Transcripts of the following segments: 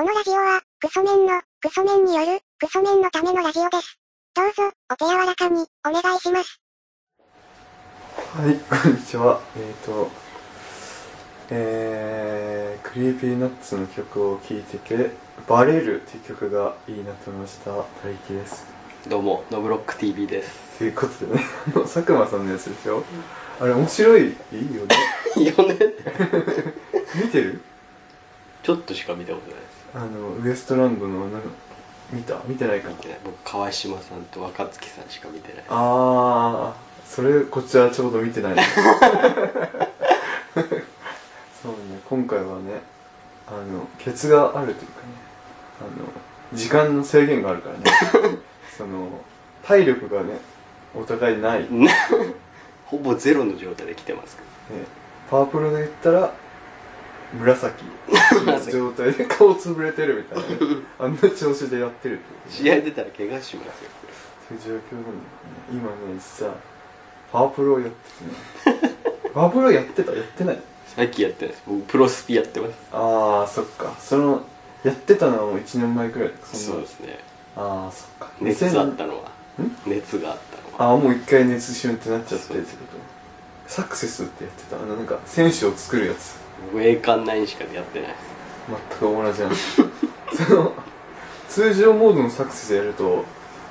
このラジオは、クソメンの、クソメンによる、クソメンのためのラジオです。どうぞ、お手柔らかに、お願いします。はい、こんにちは。えっ、と、えー、クリーピーナッツの曲を聴いてて、バレるっていう曲がいいなと思いました。大輝です。どうも、ノブロック TV です。ということでね、あの、佐久間さんのやつでしょあれ面白い、いいよね。4年 見てる？ちょっとしか見たことないです。あの、ウエストランドの、なんか、見た？見てないか見てない。僕、川島さんと若月さんしか見てない。あー、それ、こっちはちょうど見てない。そうね、今回はね、あの、ケツがあるというかね、あの、時間の制限があるからね、その、体力がね、お互いない。ね、ほぼゼロの状態で来てますけパワープロで言ったら、紫。の状態で顔潰れてるみたいな。ね、あんな調子でやってるっていうど。試合出たら怪我しますよ。そういう状況なんだよね。今ね実はパワープロをやっててね。パワープロやってた？やってない？さっきやってないです。僕、プロスピやってます。ああそっか。そのやってたのはもう1年前くらいそうですね。ああそっか。熱あったのは。ん？熱があったのは。ああもう一回熱シュンってなっちゃってってこと。サクセスってやってた？あのなんか選手を作るやつ。僕、栄冠9しかやってない。全く同じなん。その通常モードのサクセスやると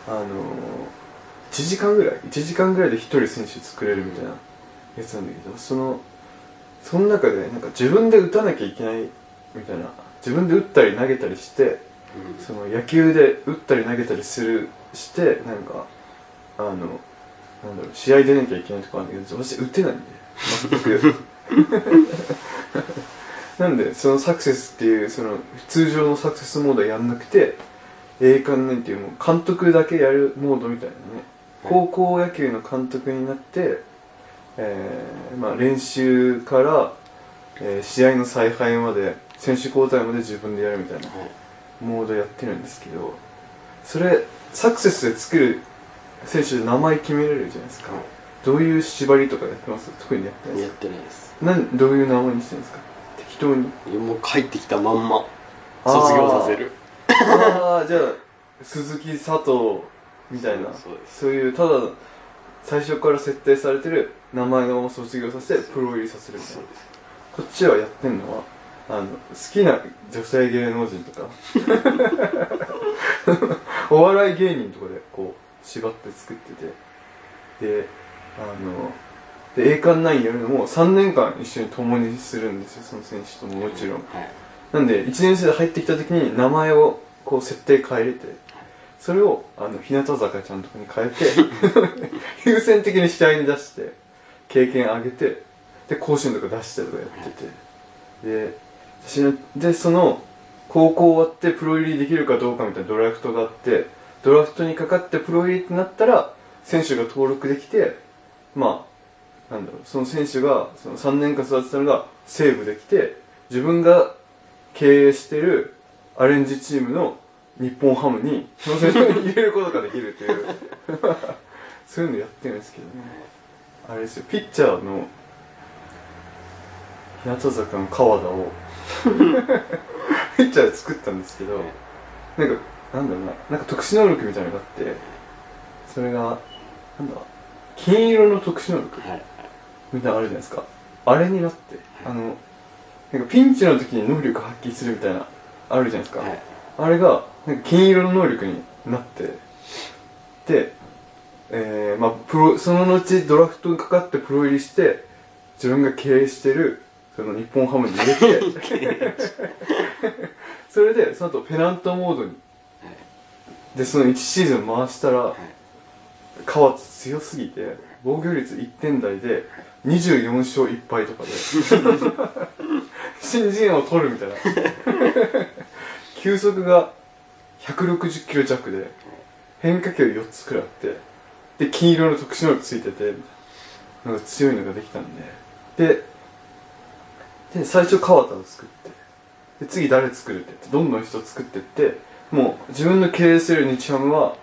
あのー、1時間ぐらい1時間ぐらいで1人選手作れるみたいなやつなんだけどそのその中でなんか自分で打たなきゃいけないみたいな自分で打ったり投げたりしてその野球で打ったり投げたりするしてなんかあのなんだろう試合出なきゃいけないとかあるんだけど私打てないんで全く なんでそのサクセスっていうその通常のサクセスモードはやんなくて栄冠なんていうもう監督だけやるモードみたいなね。高校野球の監督になって、えーまあ、練習から、えー試合の采配まで選手交代まで自分でやるみたいなはい。モードやってるんですけどそれサクセスで作る選手で名前決めれるじゃないですかどういう縛りとかやってます？特にやってないでやってないです。なんどういう名前にしてるんですか？適当に。いやもう帰ってきたまんま、卒業させる。ああじゃあ鈴木佐藤みたいな。そういうただ最初から設定されてる名前のまま卒業させてプロ入りさせるみたいな。そうです。こっちはやってんのはあの好きな女性芸能人とか。お笑い芸人とかでこう縛って作ってて。であので栄冠ナインやるのも3年間一緒に共にするんですよその選手とももちろん。はい。なんで1年生で入ってきた時に名前をこう設定変えれてそれをあの日向坂ちゃんとかに変えて 優先的に試合に出して経験上げてで甲子園とか出してとかやってて。で私のでその高校終わってプロ入りできるかどうかみたいなドラフトがあってドラフトにかかってプロ入りってなったら選手が登録できてまあなんだろうその選手がその3年間育てたのがセーブできて自分が経営してるアレンジチームの日本ハムにその選手に入れることができるっていう。そういうのやってるんですけどね。あれですよピッチャーの日向坂の川田をピッチャーで作ったんですけどなんかなんだろうななんか特殊能力みたいなのがあってそれがなんだ金色の特殊能力。はい。みたいなのあるじゃないですか。あれになってあのなんかピンチの時に能力発揮するみたいなあるじゃないですか、はい。あれがなんか金色の能力になってで、えーまあ、プロその後ドラフトにかかってプロ入りして自分が経営してるその日本ハムに入れて それでその後ペナントモードにでその1シーズン回したら、川津強すぎて防御率1点台で24勝1敗とかで新人王を取るみたいな。球速が160キロ弱で変化球4つくらいあってで金色の特殊能力ついててなんか強いのができたんで。でで最初川田を作ってで次誰作るってってどんどん人作ってってもう自分の経営する日ハムは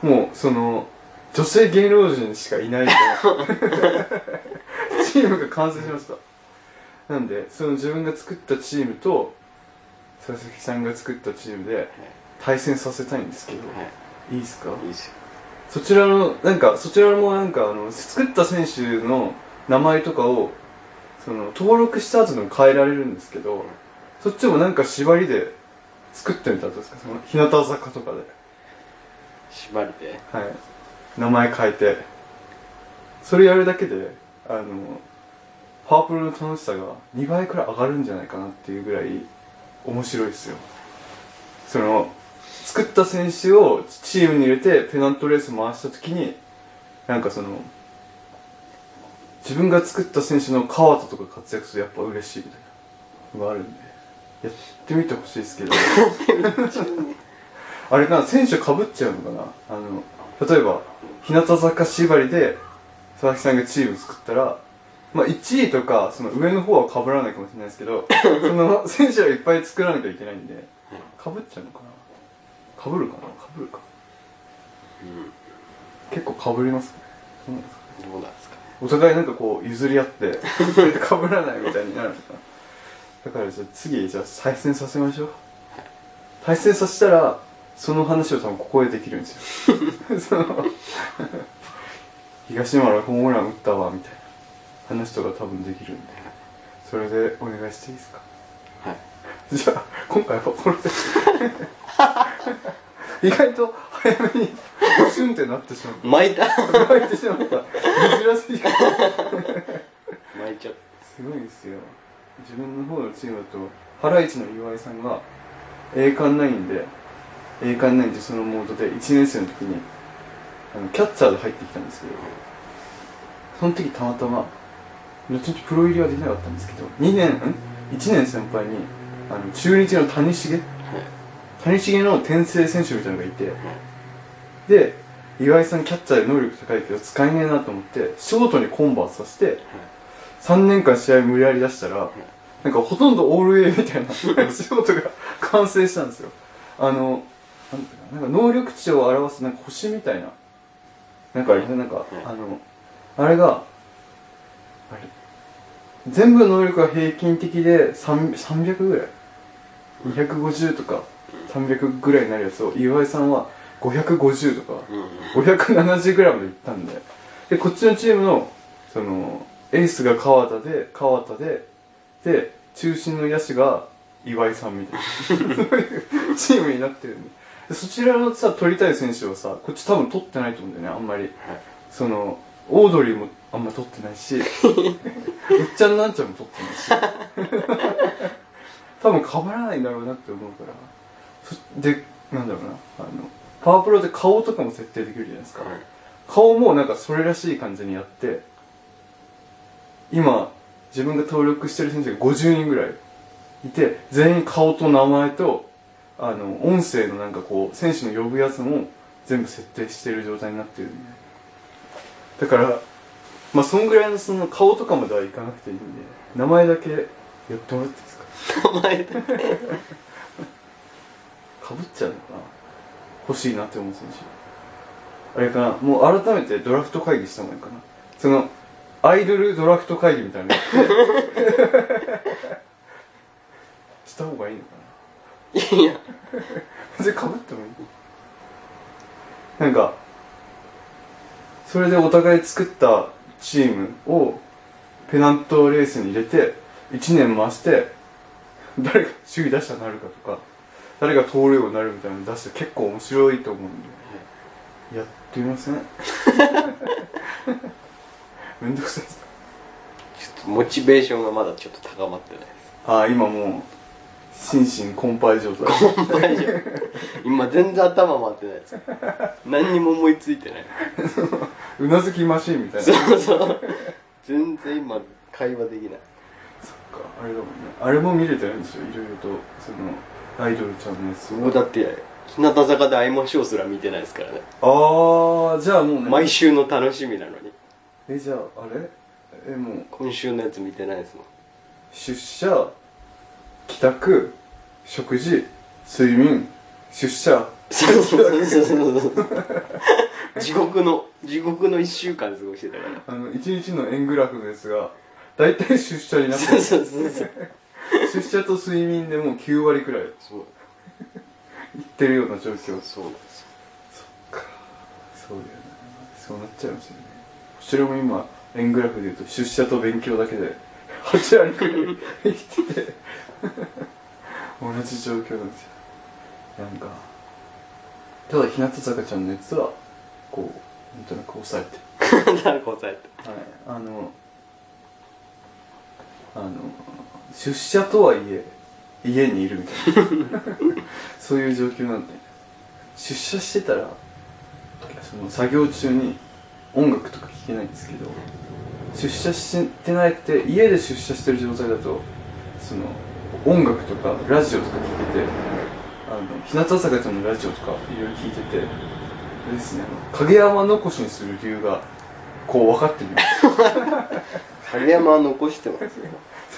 もうその女性芸能人しかいないみたいなチームが完成しました。なんでその自分が作ったチームと佐々木さんが作ったチームで対戦させたいんですけど、はい。いいですか？いいですよ。そちらのなんかそちらもなんかあの作った選手の名前とかをその登録した後でも変えられるんですけどそっちもなんか縛りで作ってみたらどうですか？その日向坂とかで。縛りで？はい名前変えて。それやるだけであのパワープロの楽しさが2倍くらい上がるんじゃないかなっていうぐらい面白いですよ。その作った選手をチームに入れてペナントレース回した時になんかその自分が作った選手の川田とか活躍するとやっぱ嬉しいみたいなのがあるんでやってみてほしいですけど。あれかな選手かぶっちゃうのかな？あの例えば日向坂縛りで佐々木さんがチーム作ったらまあ1位とかその上の方は被らないかもしれないですけど その選手はいっぱい作らなきゃいけないんで被っちゃうのかな？被るかな？被るか。うん。結構被りますね。そうなんですかどうなんですかね。お互いなんかこう譲り合って 被らないみたいになるのかな。だからじゃあ次じゃあ対戦させましょう。対戦させたらその話を多分ここでできるんですよ。その東村ホームラン打ったわみたいな話とか多分できるんで。それでお願いしていいですか？はい。じゃあ今回はこれで。意外と早めにシュンってなってしまった巻いた。巻いてしまった。珍しい。巻いちゃっすごいですよ。自分の方のチームだとハライチの岩井さんが栄冠ナインで栄冠ナインってそのモードで1年生の時にあのキャッチャーで入ってきたんですけどその時たまたま後々プロ入りはできなかったんですけど2年ん？1年先輩にあの中日の谷繁？たはい。谷繁の転生選手みたいなのがいてで岩井さんキャッチャーで能力高いけど使えねえなと思ってショートにコンバートさせて3年間試合無理やり出したらなんかほとんどオール A みたいなショートが完成したんですよ。あのなんていうかななんか能力値を表すなんか星みたいな。なんかあれねなんかあのあれがあれ？全部の能力が平均的で3 300ぐらい？250とか300ぐらいになるやつを岩井さんは550とかうん。570グラムでいったんで。でこっちのチームのそのエースが川田で川田でで中心の野手が岩井さんみたいな。そういうチームになってるんででそちらのさ取りたい選手はさこっち多分取ってないと思うんだよねあんまり。そのオードリーもあんま取ってないし。うっちゃんなんちゃんも取ってないし。多分かぶらないんだろうなって思うから。そでなんだろうな。あのパワープロで顔とかも設定できるじゃないですか、はい。顔もなんかそれらしい感じにやって今自分が登録してる選手が50人ぐらいいて全員顔と名前とあの音声のなんかこう選手の呼ぶやつも全部設定してる状態になってるんで。だからまあそんぐらいのその顔とかまではいかなくていいんで。名前だけやってもらっていいですか？名前だかぶっちゃうのかな？欲しいなって思う選手あれかな？もう改めてドラフト会議した方がいいかな。そのアイドルドラフト会議みたいなの した方がいいのかな？いや。別にかぶってもいいなんかそれでお互い作ったチームをペナントレースに入れて1年回して誰が首位打者になるかとか誰が盗塁王になるみたいなの出して結構面白いと思うんで。やってみません？めんどくさいです。かちょっとモチベーションがまだちょっと高まってないああ今もう心身困憊状態。大丈夫今全然頭回ってないです。何にも思いついてない。うなずきマシーンみたいな。そうそう。全然今会話できない。そっか。あれだもんね。あれも見れてないんですよ。いろいろとそのアイドルちゃんのやつ僕だって日向坂で会いましょうすら見てないですからね。ああじゃあもうね。毎週の楽しみなのに。えじゃああれ？えもう。今週のやつ見てないですもん。出社？帰宅食事睡眠出社。そうそうそうそうそう地獄の地獄の1週間過ごしてたから。あの一日の円グラフのやつが大体出社になってそうるそうそうそう。出社と睡眠でもう9割くらい。いっそうてるような状況。そう。なんですよか。そうだよねそうなっちゃいますよね。こちらも今円グラフで言うと出社と勉強だけで8割くらい生きてて同じ状況なんですよ。なんかただ日向坂ちゃんのやつはこうなんとなく抑えて。なんか抑えて。はい。あのあの出社とはいえ家にいるみたいな。そういう状況なんで。出社してたらその作業中に音楽とか聴けないんですけど出社してなくて家で出社してる状態だとその音楽とかラジオとか聴けてあの日向坂ちゃんのラジオとかいろいろ聴いててですね。影山残しにする理由がこう分かってるんです影山は残してます。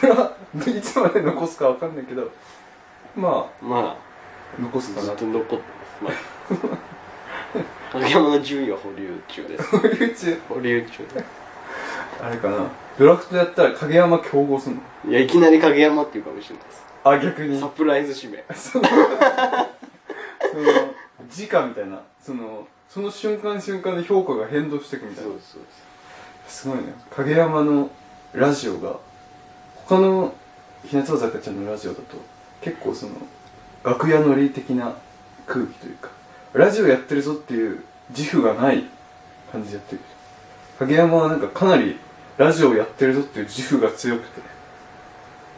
それはいつまで残すか分かんないけどままあ残すあずっかなとと残ってます、まあ、影山の順位は保留中です。保留中。保留中あれかな。ドラフトやったら影山競合すんの？いやいきなり影山っていうかもしれないです。あ逆に。サプライズ指名。その その時価みたいな。そのその瞬間瞬間で評価が変動していくみたいな。そうそう。すごいね。影山のラジオが他の日向坂ちゃんのラジオだと結構その楽屋乗り的な空気というかラジオやってるぞっていう自負がない感じでやってる。影山はなんかかなりラジオやってるぞっていう自負が強くて。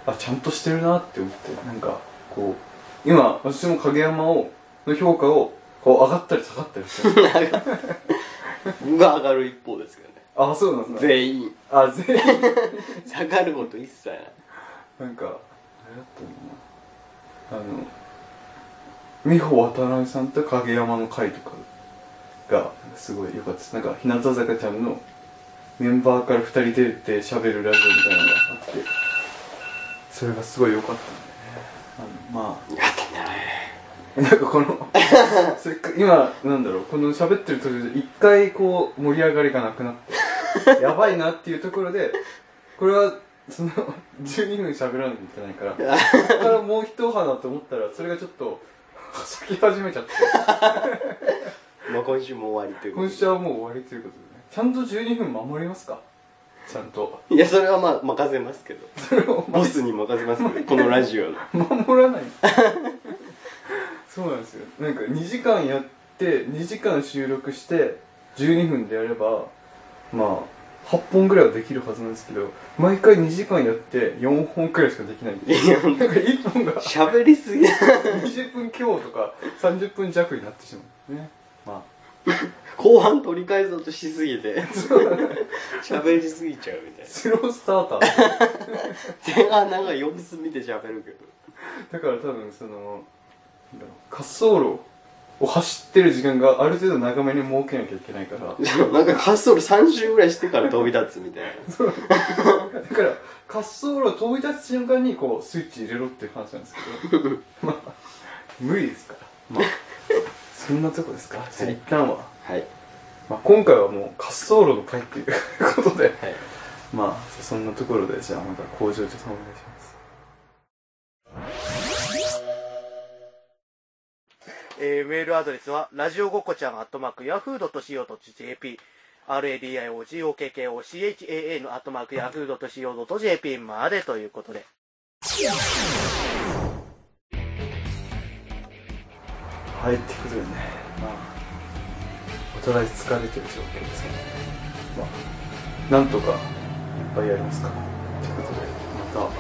あちゃんとしてるなって思って。なんかこう今私も影山をの評価をこう上がったり下がったりしてる。上がる。一方ですけどね。あそうなんですね。全員。あ全員。下がること一切ない。なんか、あれだったの。あの、美穂渡辺さんと影山の会とかがすごい良かったです。なんか、日向坂ちゃんのメンバーから二人出て喋るラジオみたいなのがあって、それがすごい良かったんでね。あの、まやってんだねあ、なんかこの、せっか今、なんだろう、この喋ってる途中で一回こう盛り上がりがなくなって、やばいなっていうところで、これは、その、12分喋らなきゃいけないから、ここからもう一花と思ったら、それがちょっと、咲き始めちゃって、まあ今週も終わりということで今週はもう終わりということでね。ちゃんと12分守りますか？ちゃんと。いやそれはまあ任せますけど。それをボスに任せますけどこのラジオの。守らない。そうなんですよ。なんか2時間やって2時間収録して12分でやればまあ8本ぐらいはできるはずなんですけど毎回2時間やって4本くらいしかできない。んでいやなんか1本が喋りすぎ20分強とか30分弱になってしまう。ね。ま後半取り返そうとしすぎて。喋りすぎちゃうみたいあスロースターター。な前半なんか様子見て喋るけど。だから多分その滑走路を走ってる時間がある程度長めに設けなきゃいけないから。なんか滑走路3周ぐらいしてから飛び立つみたいな。だから滑走路飛び立つ瞬間にこうスイッチ入れろっていう話なんですけど。まあ無理ですから。まあそんなとこですか？じゃあ一旦は、はい。まあ、今回はもう滑走路の回っていうことで。はい。まあそんなところでじゃあまた工場長さんお願いします。えーメールアドレスは、ラジオごっこちゃん、アットマーク、ヤフー .co.jp、radiogokochan のアットマーク、ヤフー .co.jp までということで。はいってことでね。まあお互い疲れてる状況ですけどまあなんとかいっぱいやりますか。ということでまた